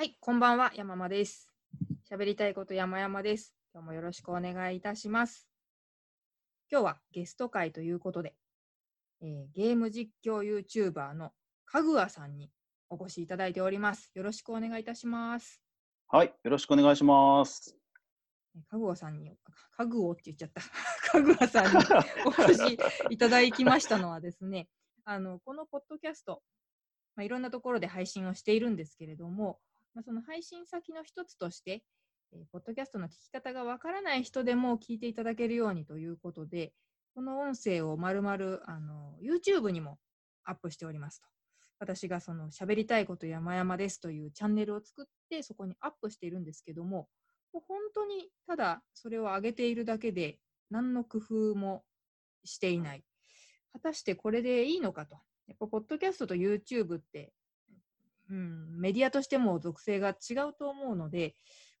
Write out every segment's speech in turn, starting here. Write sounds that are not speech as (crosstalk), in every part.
はい、こんばんは、山間です。喋りたいこと山々です。今日もよろしくお願いいたします。今日はゲスト会ということで、えーゲーム実況 YouTuber のかぐわさんにお越しいただいております。よろしくお願いいたします。はい、よろしくお願いします。えーかぐわさんに、かぐおって言っちゃった。(laughs) かぐわさんにお越しいただきましたのはですね、あのこのポッドキャスト、まあ、いろんなところで配信をしているんですけれども、まあ、その配信先の一つとして、えーポッドキャストの聞き方がわからない人でも聞いていただけるようにということで、この音声をまるまるあの YouTube にもアップしておりますと。私がその喋りたいこと山々ですというチャンネルを作ってそこにアップしているんですけども、もう本当にただそれを上げているだけで何の工夫もしていない。果たしてこれでいいのかと。やっぱポッドキャストと YouTube って、うん、メディアとしても属性が違うと思うので、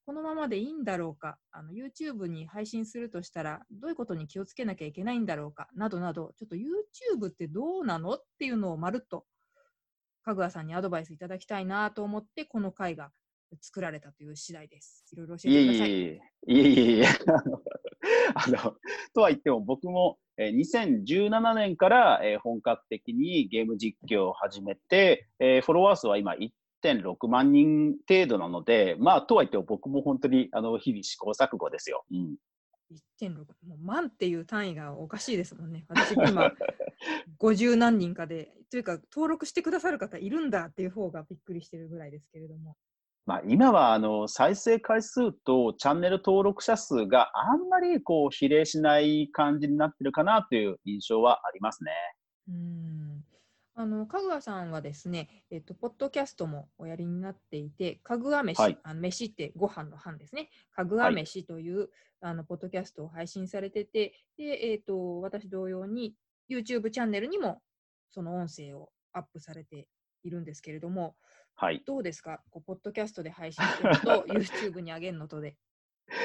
このままでいいんだろうか、あの YouTube に配信するとしたら、どういうことに気をつけなきゃいけないんだろうか、などなど、ちょっと YouTube ってどうなのっていうのをまるっと、かぐわさんにアドバイスいただきたいなと思って、この回が作られたという次第です。いろいろ教えてください。いえいえ、いえいえいえ、(laughs) あの、とは言っても僕も、えー2017年から、えー本格的にゲーム実況を始めて、えーフォロワー数は今1.6万人程度なので、まあ、とは言っても僕も本当にあの日々試行錯誤ですよ。うん。1.6もう万っていう単位がおかしいですもんね。私今 (laughs) 50何人かで、というか登録してくださる方いるんだっていう方がびっくりしてるぐらいですけれども。まあ、今はあの再生回数とチャンネル登録者数があんまりこう比例しない感じになってるかなという印象はありますね。うーん。あのかぐわさんはですね、えっと、ポッドキャストもおやりになっていて、かぐわ飯、はい。あの飯ってご飯の飯ですね、かぐわ飯という、あのポッドキャストを配信されてて、でえっと私同様に YouTube チャンネルにもその音声をアップされているんですけれども、はい。どうですか、こうポッドキャストで配信してるのと、(laughs) YouTube に上げるのとで。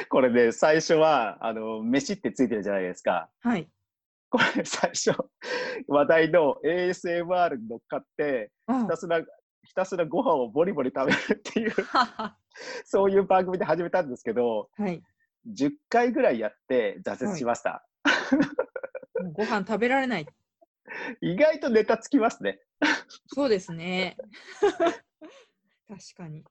これね、最初は、あの、飯ってついてるじゃないですか。はい。これ最初、話題の ASMR に乗っかって、あひたすら、ひたすらご飯をボリボリ食べるっていう、はは (laughs) そういう番組で始めたんですけど、はい。10回ぐらいやって挫折しました。もうご飯食べられない。(laughs) 意外とネタつきますね。そうですね。(laughs) 確かに。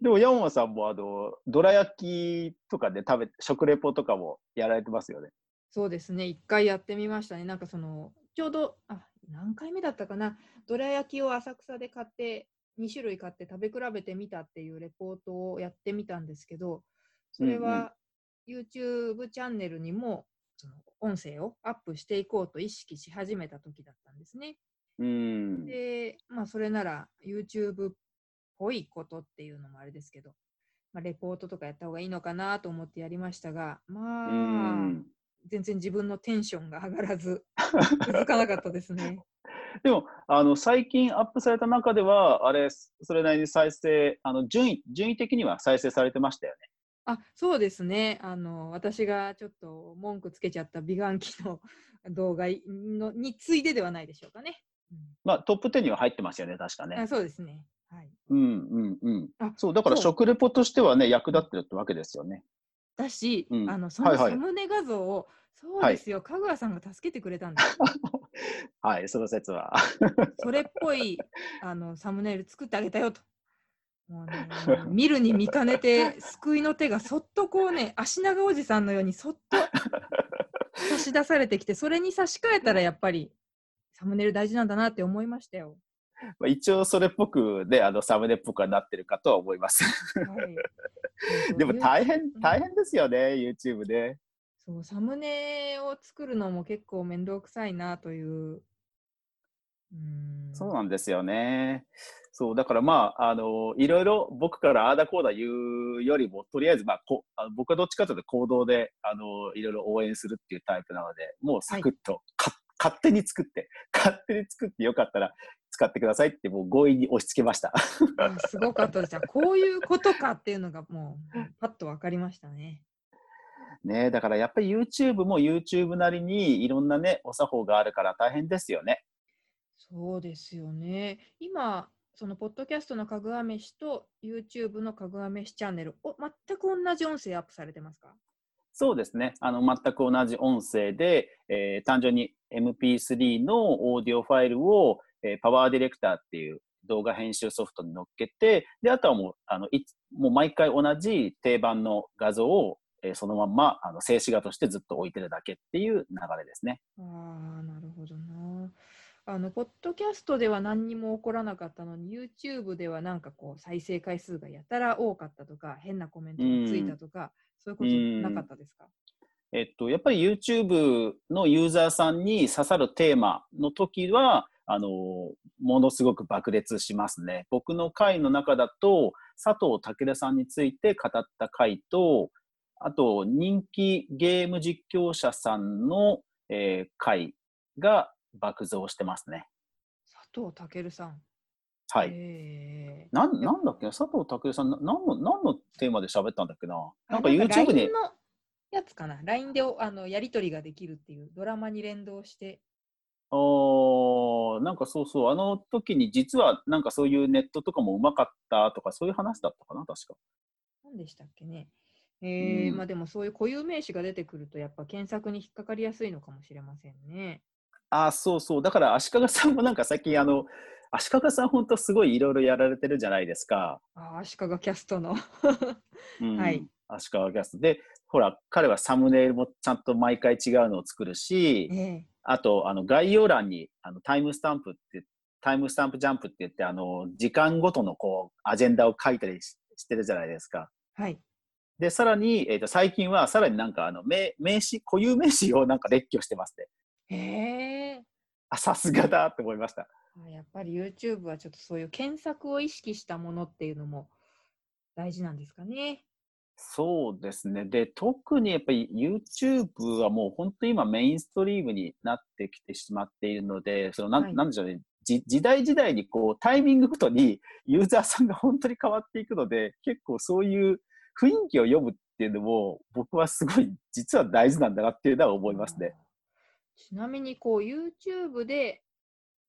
でも山本さんもあの、どら焼きとかで食べ、食レポとかもやられてますよね。そうですね。一回やってみましたね。なんかその、ちょうど、あ、何回目だったかな。どら焼きを浅草で買って、2種類買って食べ比べてみたっていうレポートをやってみたんですけど、それは YouTube チャンネルにも、その音声をアップしていこうと意識し始めた時だったんですね。うん。で、まあ、それなら YouTube っぽいことっていうのもあれですけど、まあ、レポートとかやった方がいいのかなと思ってやりましたが、うまあ、ん。全然自分のテンションが上がらず、続かなかったですね。(laughs) でも、あの、最近アップされた中では、あれ、それなりに再生、あの、順位、順位的には再生されてましたよね。あ、そうですね。あの、私がちょっと文句つけちゃった美顔器の動画いのについでではないでしょうかね。まあ、トップ10には入ってますよね、確かうん、あね。そうですね。はい。うんうんうん。あそう、だからそう食レポとしてはね、役立ってるってわけですよね。だし、うんあの、そはいはいのサムネ画像を、そうはいですよ、かぐわさんが助けてくれたんです。(laughs) はい、その説は。それっぽい (laughs) あのサムネイル作ってあげたよと。もうね、(laughs) 見るに見かねて、救いの手がそっとこうね、足長おじさんのようにそっと差し出されてきて、それに差し替えたらやっぱりサムネイル大事なんだなって思いましたよ。まあ一応それっぽくね、あの、サムネっぽくはなってるかとは思います。はい、(laughs) でも大変ん、大変ですよね、YouTube ね。そうサムネを作るのも結構面倒くさいなという。うーんそうなんですよね。そう、だからまあ、あの、いろいろ僕からああだこうだ言うよりも、とりあえず、まあ、こあの僕はどっちかというと行動で、あの、いろいろ応援するっていうタイプなので、もうサクッと、か勝手に作って、勝手に作ってよかったら使ってくださいって、もう強引に押し付けました。あすごかったです。あこういうことかっていうのがもうパッと分かりましたね。ねだからやっぱり YouTube も YouTube なりにいろんなね、お作法があるから大変ですよね。そうですよね。今、そのポッドキャストのかぐわ飯と YouTube のかぐわ飯チャンネルを全く同じ音声アップされてますか？そうですね。あの、全く同じ音声で、えー単純に MP3 のオーディオファイルを、えー PowerDirector っていう動画編集ソフトに乗っけて、で、あとはもう、あの、いつもう毎回同じ定番の画像を、えーそのまんま、あの、静止画としてずっと置いてるだけっていう流れですね。ああ、なるほど。あの、ポッドキャストでは何にも起こらなかったのに、YouTube ではなんかこう、再生回数がやたら多かったとか、変なコメントがついたとか、そういうことなかったですか？えっと、やっぱり YouTube のユーザーさんに刺さるテーマの時は、あの、ものすごく爆裂しますね。僕の回の中だと、佐藤健さんについて語った回と、あと、人気ゲーム実況者さんの、えー回が爆増してますね。佐藤健さん。はい。えーなん、なんだっけ？な佐藤健さん、な何の、何のテーマで喋ったんだっけな？なんかあ YouTube に LINE、のやつかな ?LINE でおあのやり取りができるっていうドラマに連動して。おーなんかそうそう、あの時に実はなんかそういうネットとかもうまかったとかそういう話だったかな、確か。何でしたっけね？えーうんまあでもそういう固有名詞が出てくるとやっぱ検索に引っかかりやすいのかもしれませんね。あーそうそう。だから足利さんもなんか最近あの、足利さん本当すごいいろいろやられてるじゃないですか。ああ、足利キャストの。うん、(laughs) はい。足利キャスト。で、ほら、彼はサムネイルもちゃんと毎回違うのを作るし、ええあと、あの、概要欄に、あの、タイムスタンプって、タイムスタンプジャンプって言って、あの、時間ごとのこう、アジェンダを書いたりししてるじゃないですか。はい。で、さらに、えっ、と、最近は、さらになんか、あの、名、名詞、固有名詞をなんか列挙してますね。へえあ、さすがだって思いました。あやっぱり YouTube はちょっとそういう検索を意識したものっていうのも大事なんですかね。そうですね。で、特にやっぱり YouTube はもう本当に今メインストリームになってきてしまっているので、そのなん、はいなんでしょうね。じ時代時代にこうタイミングごとにユーザーさんが本当に変わっていくので、結構そういう雰囲気を読むっていうのも僕はすごい実は大事なんだなっていうのは思いますね。ちなみにこう YouTube で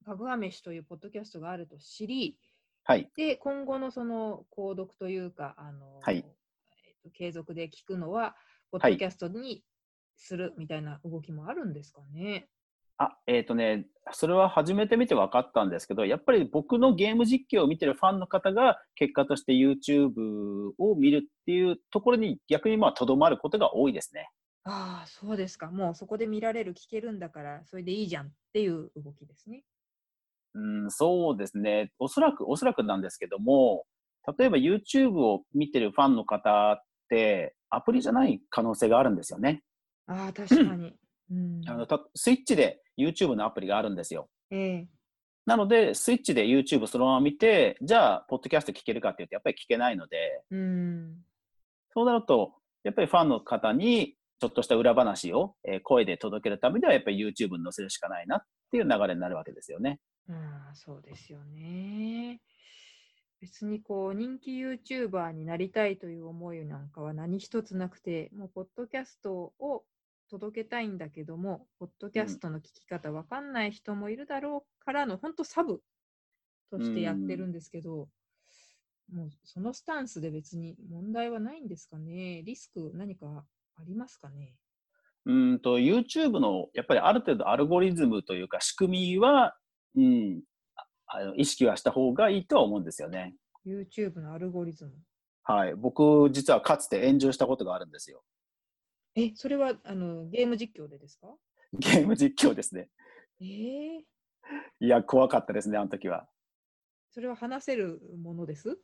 かぐわ飯というポッドキャストがあると知り、はい。で、今後のその購読というか、あのはいえっと継続で聞くのは、ポッはいドキャストにするみたいな動きもあるんですかね？あ、えっ、とね、それは初めて見て分かったんですけど、やっぱり僕のゲーム実況を見てるファンの方が結果として YouTube を見るっていうところに逆にまあとどまることが多いですね。ああ、そうですか。もうそこで見られる、聞けるんだから、それでいいじゃんっていう動きですね。うん、そうですね。おそらく、おそらくなんですけども、例えば YouTube を見てるファンの方って、アプリじゃない可能性があるんですよね。ああ、確かに。うん、あのたスイッチで YouTube のアプリがあるんですよ。ええなので、スイッチで YouTube そのまま見て、じゃあ、ポッドキャスト聞けるかっていうと、やっぱり聞けないので、うん。そうなると、やっぱりファンの方に、ちょっとした裏話を、えー声で届けるためには、やっぱり YouTube に載せるしかないなっていう流れになるわけですよね。ああ、そうですよね。別にこう人気 YouTuber になりたいという思いなんかは何一つなくて、もうポッドキャストを届けたいんだけども、ポッドキャストの聞き方わかんない人もいるだろうからの、本当サブとしてやってるんですけど、もうそのスタンスで別に問題はないんですかね。リスク何かありますかね？うーんと、YouTube の、やっぱりある程度アルゴリズムというか仕組みは、うん、ああの意識はした方がいいとは思うんですよね。YouTube のアルゴリズム？はい。僕、実はかつて炎上したことがあるんですよ。え、それはあのゲーム実況でですか？ゲーム実況ですね。えー、いや、怖かったですね、あの時は。それは話せるものです？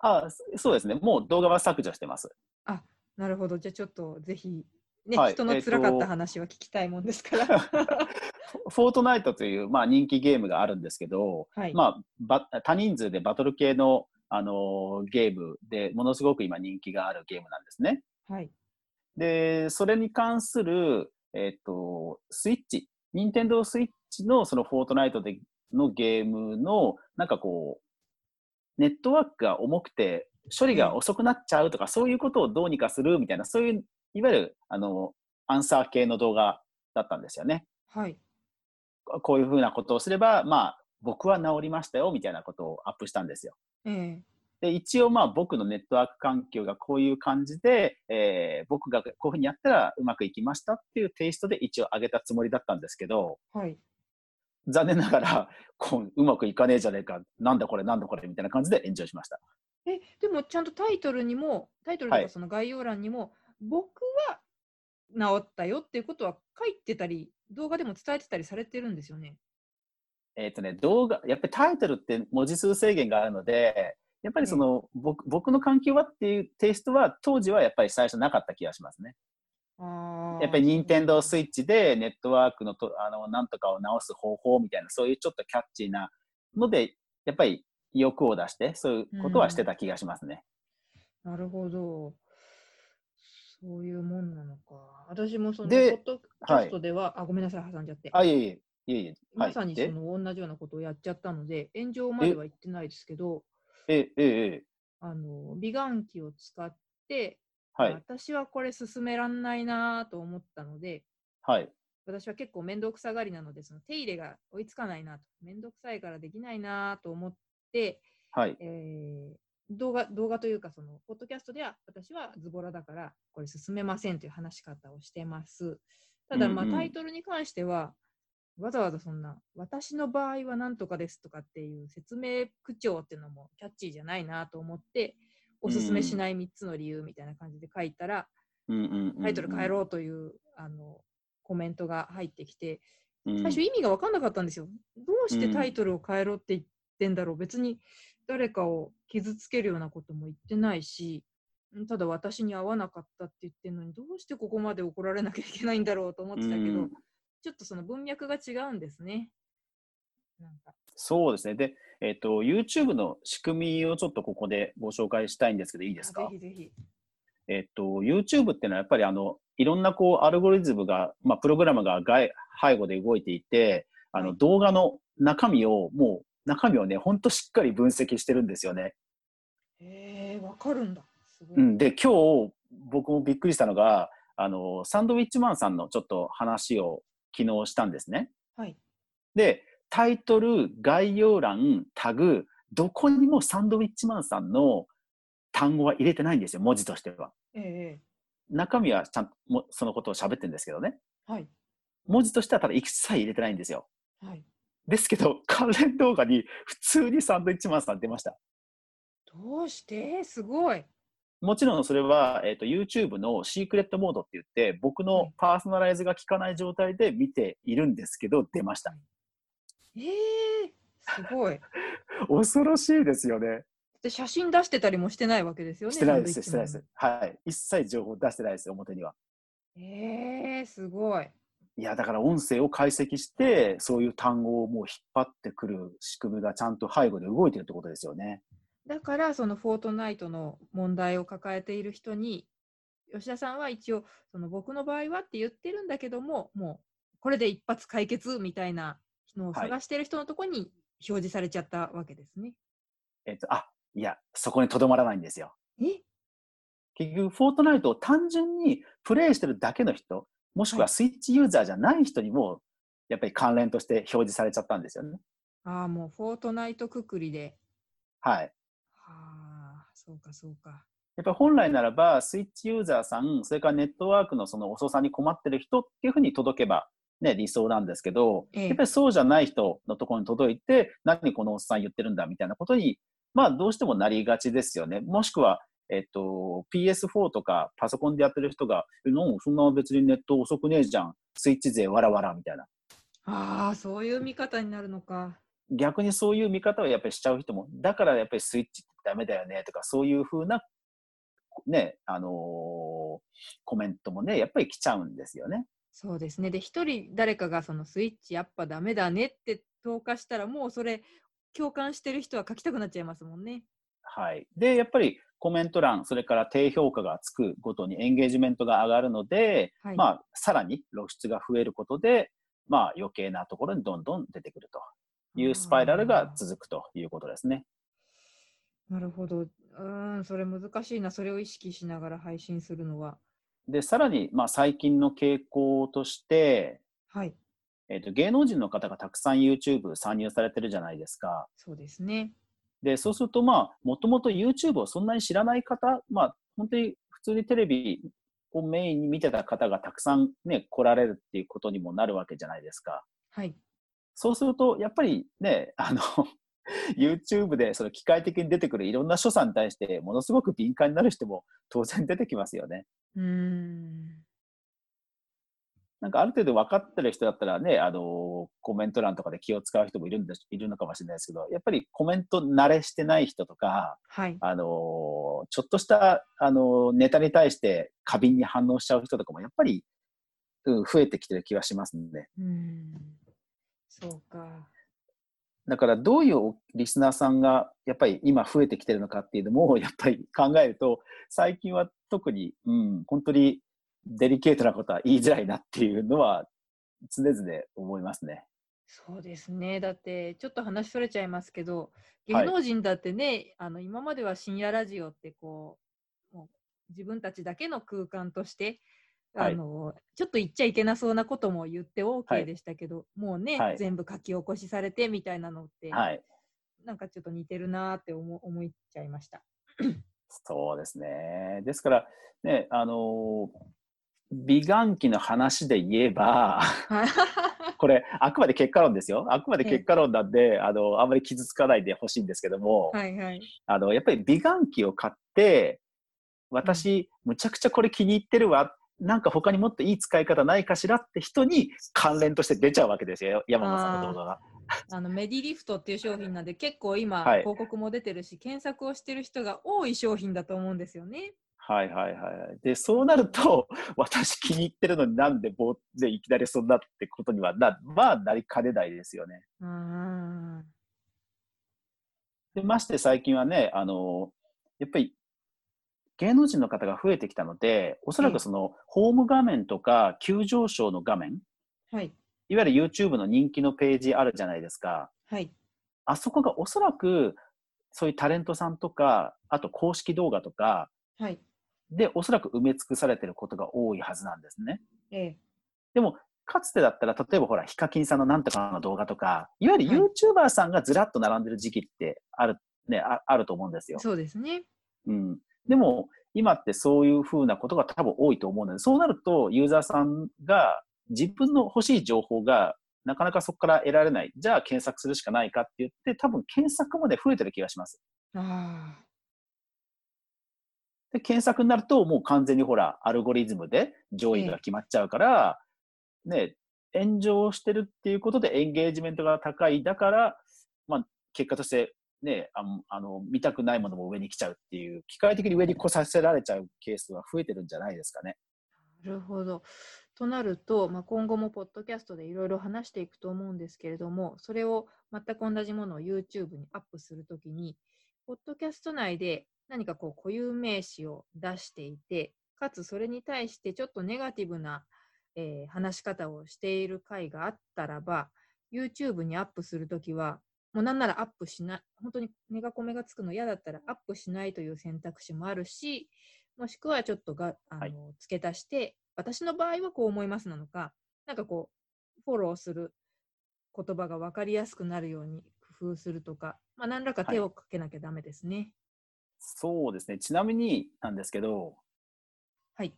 あ、そそうですね。もう動画は削除してます。あ、なるほど。じゃあちょっとぜひ、ね、はい人の辛かった話は聞きたいもんですから。(laughs) フォートナイトという、まあ、人気ゲームがあるんですけど、はい。まあ、ば多人数でバトル系の、あのーゲームでものすごく今人気があるゲームなんですね。はい。で、それに関する、えっ、と、スイッチ、任天堂スイッチのそのフォートナイトでのゲームの、なんかこう、ネットワークが重くて、処理が遅くなっちゃうとか、そういうことをどうにかするみたいな、そういう、いわゆる、あの、アンサー系の動画だったんですよね。はい。こういうふうなことをすれば、まあ、僕は治りましたよみたいなことをアップしたんですよ。ええで、一応まあ僕のネットワーク環境がこういう感じで、えー僕がこういうふうにやったらうまくいきましたっていうテイストで一応上げたつもりだったんですけど、はい。残念ながら、こううまくいかねえじゃねえか、なんだこれなんだこれみたいな感じで炎上しました。え、でもちゃんとタイトルにも、タイトルとはいかその概要欄にも、僕は治ったよっていうことは書いてたり、動画でも伝えてたりされてるんですよね。えっ、とね、動画、やっぱりタイトルって文字数制限があるので、やっぱりその、僕僕の環境はっていうテイストは当時はやっぱり最初なかった気がしますね。あやっぱり任天堂スイッッチでネットワークのとあのなんとかを直す方法みたいな、そういうちょっとキャッチーなので、やっぱり欲を出して、そういうことはしてた気がしますね。なるほど。そういうもんなのか。私もその、ポでッドキャストでは、あ、ごめんなさい、挟んじゃって。あ、いえいえ、いえいえ。はいまさにそで？の同じようなことをやっちゃったので、炎上までは言ってないですけど、え、え、ええ、あの美顔器を使って、はい、私はこれ進めらんないなと思ったので、はい、私は結構面倒くさがりなので、その手入れが追いつかないなと、面倒くさいからできないなと思って、はい、えー動画動画というか、そのポッドキャストでは私はズボラだからこれ進めませんという話し方をしてます。ただ、まあタイトルに関しては、わざわざそんな、私の場合はなんとかですとかっていう説明口調っていうのもキャッチーじゃないなと思って、おすすめしない3つの理由みたいな感じで書いたら、うんうんうんうんタイトル変えろというあのコメントが入ってきて、うん最初意味が分かんなかったんですよ。どうしてタイトルを変えろって言ってんだろう。別に誰かを傷つけるようなことも言ってないし、んただ私に合わなかったって言ってるのに、どうしてここまで怒られなきゃいけないんだろうと思ってたけど、うんちょっとその文脈が違うんですね。なんかそうですね。で、えっ、と、YouTube の仕組みをちょっとここでご紹介したいんですけど、いいですか？ぜひぜひ。えっと、YouTube っていうのはやっぱりあの、いろんなこう、アルゴリズムが、まあ、プログラムが外背後で動いていて、あの、はい動画の中身を、もう、中身をね、ほんとしっかり分析してるんですよね。へえ、わかるんだ。うん。で、今日、僕もびっくりしたのが、あの、サンドウィッチマンさんのちょっと話を昨日したんですね。はい。で、タイトル、概要欄、タグ、どこにもサンドウィッチマンさんの単語は入れてないんですよ、文字としては。ええ中身はちゃんともそのことを喋ってるんですけどね。はい。文字としてはただ一切入れてないんですよ。はい。ですけど、(laughs) 関連動画に普通にサンドイッチマンさん出ました。どうして？すごい。もちろんそれは、えっと YouTube のシークレットモードって言って、僕のはいパーソナライズが効かない状態で見ているんですけど、出ました。ええすごい。(laughs) 恐ろしいですよね。で写真出してたりもしてないわけですよね。してないです、してないです。はい。一切情報出してないです、表には。ええすごい。いや、だから音声を解析して、そういう単語をもう引っ張ってくる仕組みがちゃんと背後で動いてるってことですよね。だから、そのフォートナイトの問題を抱えている人に、吉田さんは一応、その僕の場合はって言ってるんだけども、もうこれで一発解決みたいなのをはい探している人のところに表示されちゃったわけですね。えっと、あ、いや、そこにとどまらないんですよ。え？結局、フォートナイトを単純にプレイしてるだけの人、もしくはスイッチユーザーじゃない人にも、やっぱり関連として表示されちゃったんですよね。ああ、もうフォートナイトくくりで。はい。はあ、そうかそうか。やっぱり本来ならば、スイッチユーザーさん、それからネットワークのその遅さに困ってる人っていうふうに届けば、ね、理想なんですけど、ええやっぱりそうじゃない人のところに届いて、何このおっさん言ってるんだみたいなことに、まあどうしてもなりがちですよね。もしくは、えっと、PS4 とかパソコンでやってる人が、えのそんな別にネット遅くねえじゃん。スイッチ勢わらわらみたいな。ああ、そういう見方になるのか。逆にそういう見方をやっぱりしちゃう人も、だからやっぱりスイッチってダメだよねとか、そういうふうな、ね、あのーコメントもね、やっぱり来ちゃうんですよね。そうですね。で、一人誰かがそのスイッチやっぱダメだねって投下したら、もうそれ共感してる人は書きたくなっちゃいますもんね。はい。で、やっぱりコメント欄、それから低評価がつくごとにエンゲージメントが上がるので、はいまあ、さらに露出が増えることで、まあ、余計なところにどんどん出てくるというスパイラルが続くということですね。なるほど。うーん、それ難しいな。それを意識しながら配信するのは。で、さらに、まあ、最近の傾向として、はい。えーと、芸能人の方がたくさん YouTube 参入されてるじゃないですか。そうですね。で、そうすると、まあ、もともと YouTube をそんなに知らない方、まあ、本当に普通にテレビをメインに見てた方がたくさんね、来られるっていうことにもなるわけじゃないですか。はい。そうすると、やっぱりね、あの (laughs) YouTube でその機械的に出てくるいろんな所作に対してものすごく敏感になる人も当然出てきますよね。うんなんかある程度分かってる人だったらね、あのコメント欄とかで気を使う人もいるんでいるのかもしれないですけど、やっぱりコメント慣れしてない人とか、はい、あのちょっとしたあのネタに対して過敏に反応しちゃう人とかもやっぱり、うん、増えてきてる気がしますね。うんそうか。だからどういうリスナーさんがやっぱり今増えてきてるのかっていうのもやっぱり考えると最近は特に、うん、本当にデリケートなことは言いづらいなっていうのは常々思いますね。そうですね。だって、ちょっと話それちゃいますけど、芸能人だってね、はい、あの今までは深夜ラジオってこう、もう自分たちだけの空間として、あの、はい、ちょっと言っちゃいけなそうなことも言って OK でしたけど、はい、もうね、全部書き起こしされてみたいなのって、なんかちょっと似てるなって思思っちゃいました。そうですね。ですから、ね、あのー美顔器の話で言えばこれ、あくまで結果論ですよ。あくまで結果論なんで、あの、あんまり傷つかないでほしいんですけども、はいはい、あの、やっぱり美顔器を買って、私、むちゃくちゃこれ気に入ってるわ。なんか他にもっといい使い方ないかしらって人に関連として出ちゃうわけですよ、山野さんの動画が。あのメディリフトっていう商品なんで結構今、広告も出てるし検索をしてる人が多い商品だと思うんですよね。はいはいはい。で、そうなると、(laughs) 私気に入ってるのになんで棒でいきなりそんなってことにはな、まあなりかねないですよね。うんで、まして最近はね、あの、やっぱり芸能人の方が増えてきたので、おそらくその、ホーム画面とか急上昇の画面、はい、いわゆる YouTube の人気のページあるじゃないですか。はい、あそこがおそらく、そういうタレントさんとか、あと公式動画とか、はい、で、おそらく埋め尽くされてることが多いはずなんですね。ええ、でも、かつてだったら、例えばほら、ヒカキンさんのなんとかの動画とか、いわゆる YouTuber さんがずらっと並んでる時期ってある、ね、ああると思うんですよ。そうですね。うん。でも、今ってそういうふうなことが多分多いと思うので、そうなると、ユーザーさんが自分の欲しい情報がなかなかそこから得られない。じゃあ検索するしかないかって言って、多分検索まで増えてる気がします。ああ。で、検索になると、もう完全にほら、アルゴリズムで上位が決まっちゃうから、ね、炎上してるっていうことでエンゲージメントが高い。だから、まあ、結果として、ね、ああの、見たくないものも上に来ちゃうっていう、機械的に上に来させられちゃうケースが増えてるんじゃないですかね。なるほど。となると、まあ、今後もポッドキャストでいろいろ話していくと思うんですけれども、それを全く同じものを YouTube にアップするときに、ポッドキャスト内で何かこう固有名詞を出していて、かつそれに対してちょっとネガティブな、えー、話し方をしている回があったらば、YouTube にアップするときは、もうなんならアップしない、本当にネガコメがつくの嫌だったらアップしないという選択肢もあるし、もしくはちょっとがあの、はい、付け足して、私の場合はこう思いますなのか、なんかこう、フォローする言葉が分かりやすくなるように工夫するとか、まあ、何らか手をかけなきゃダメですね。そうですね。ちなみになんですけど、はい。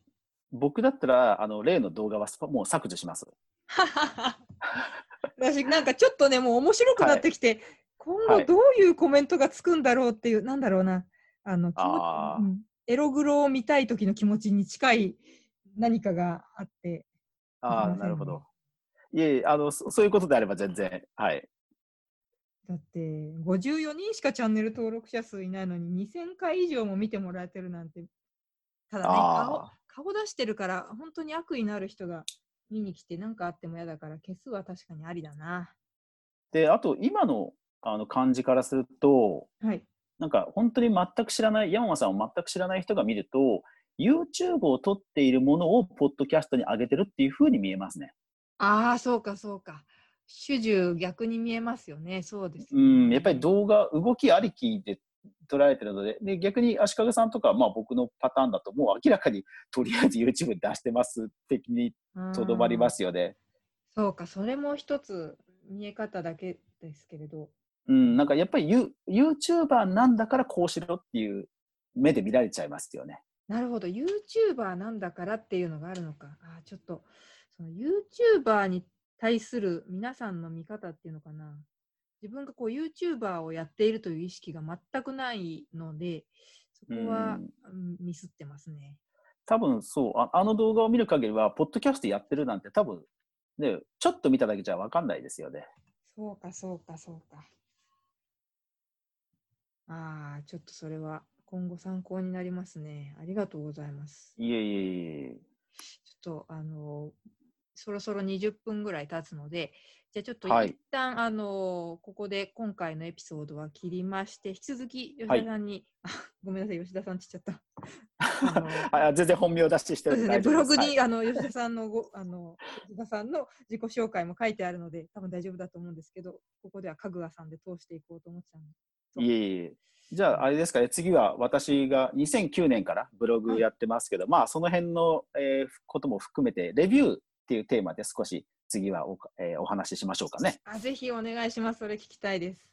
僕だったら、あの、例の動画はもう削除します。(laughs) 私、なんかちょっとね、もう面白くなってきて、はい、今後どういうコメントがつくんだろうっていう、はい、なんだろうな、あの、あうん、エログロを見たい時の気持ちに近い何かがあって。ああ、なるほど。いえあのそ、そういうことであれば全然、はい。だって54人しかチャンネル登録者数いないのに2000回以上も見てもらえてるなんてただね顔顔出してるから本当に悪意のある人が見に来て何かあっても嫌だから消すは確かにありだな。であと今のあの感じからすると、はい、なんか本当に全く知らない山間さんを全く知らない人が見ると YouTube を撮っているものをポッドキャストに上げてるっていうふうに見えますね。ああそうかそうか。主従逆に見えますよね。そうです、ね、うん、やっぱり動画、動きありきで捉えてるので、で逆に足利さんとか、まあ僕のパターンだと、もう明らかにとりあえず YouTube に出してます的にとどまりますよね。そうか、それも一つ見え方だけですけれど。うん、なんかやっぱりユ YouTuber なんだからこうしろっていう目で見られちゃいますよね。なるほど、YouTuber なんだからっていうのがあるのか。あーちょっと、その YouTuber に対する皆さんの見方っていうのかな。自分がこう YouTuber をやっているという意識が全くないので、そこはうんミスってますね。多分そうあ、あの動画を見る限りは、ポッドキャストやってるなんて多分、ね、ちょっと見ただけじゃ分かんないですよね。そうか、そうか、そうか。ああ、ちょっとそれは今後参考になりますね。ありがとうございます。いえいえいえ。ちょっと、あのそろそろ20分ぐらい経つので、じゃあちょっとはい一旦、あのここで今回のエピソードは切りまして、引き続き吉はい田さんに、あごめんなさい、吉田さんって言っちゃった。(laughs) あ全然本名出ししてですね、ブログ大丈夫です。に、あの吉田さんのごあの吉田さんの自己紹介も書いてあるので、多分大丈夫だと思うんですけど、ここではかぐわさんで通していこうと思ってたので。はい、いえいえ。じゃあ、あれですかね、次は私が2009年からブログやってますけど、まあ、その辺の、えーことも含めて、レビューっていうテーマで少し次はお,、えーお話ししましょうかね。あぜひお願いします。それ聞きたいです。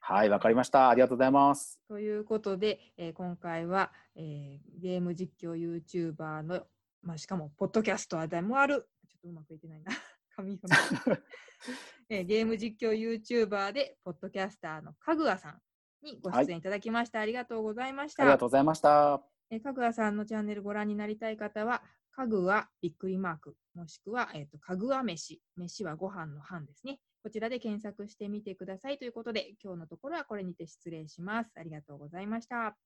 はい、わかりました。ありがとうございます。ということで、えー今回は、えーゲーム実況 YouTuber の、まあ、しかも、ポッドキャストでもある、ちょっとうまくいってないな、(laughs) 紙が、(laughs) えーゲーム実況 YouTuber で、ポッドキャスターのかぐわさんにご出演いただきました。ありがとうございました。ありがとうございました。えーかぐわさんのチャンネルご覧になりたい方は、家具はびっくりマーク、もしくは、えっ、と、かぐわ飯。飯はご飯の飯ですね。こちらで検索してみてくださいということで、今日のところはこれにて失礼します。ありがとうございました。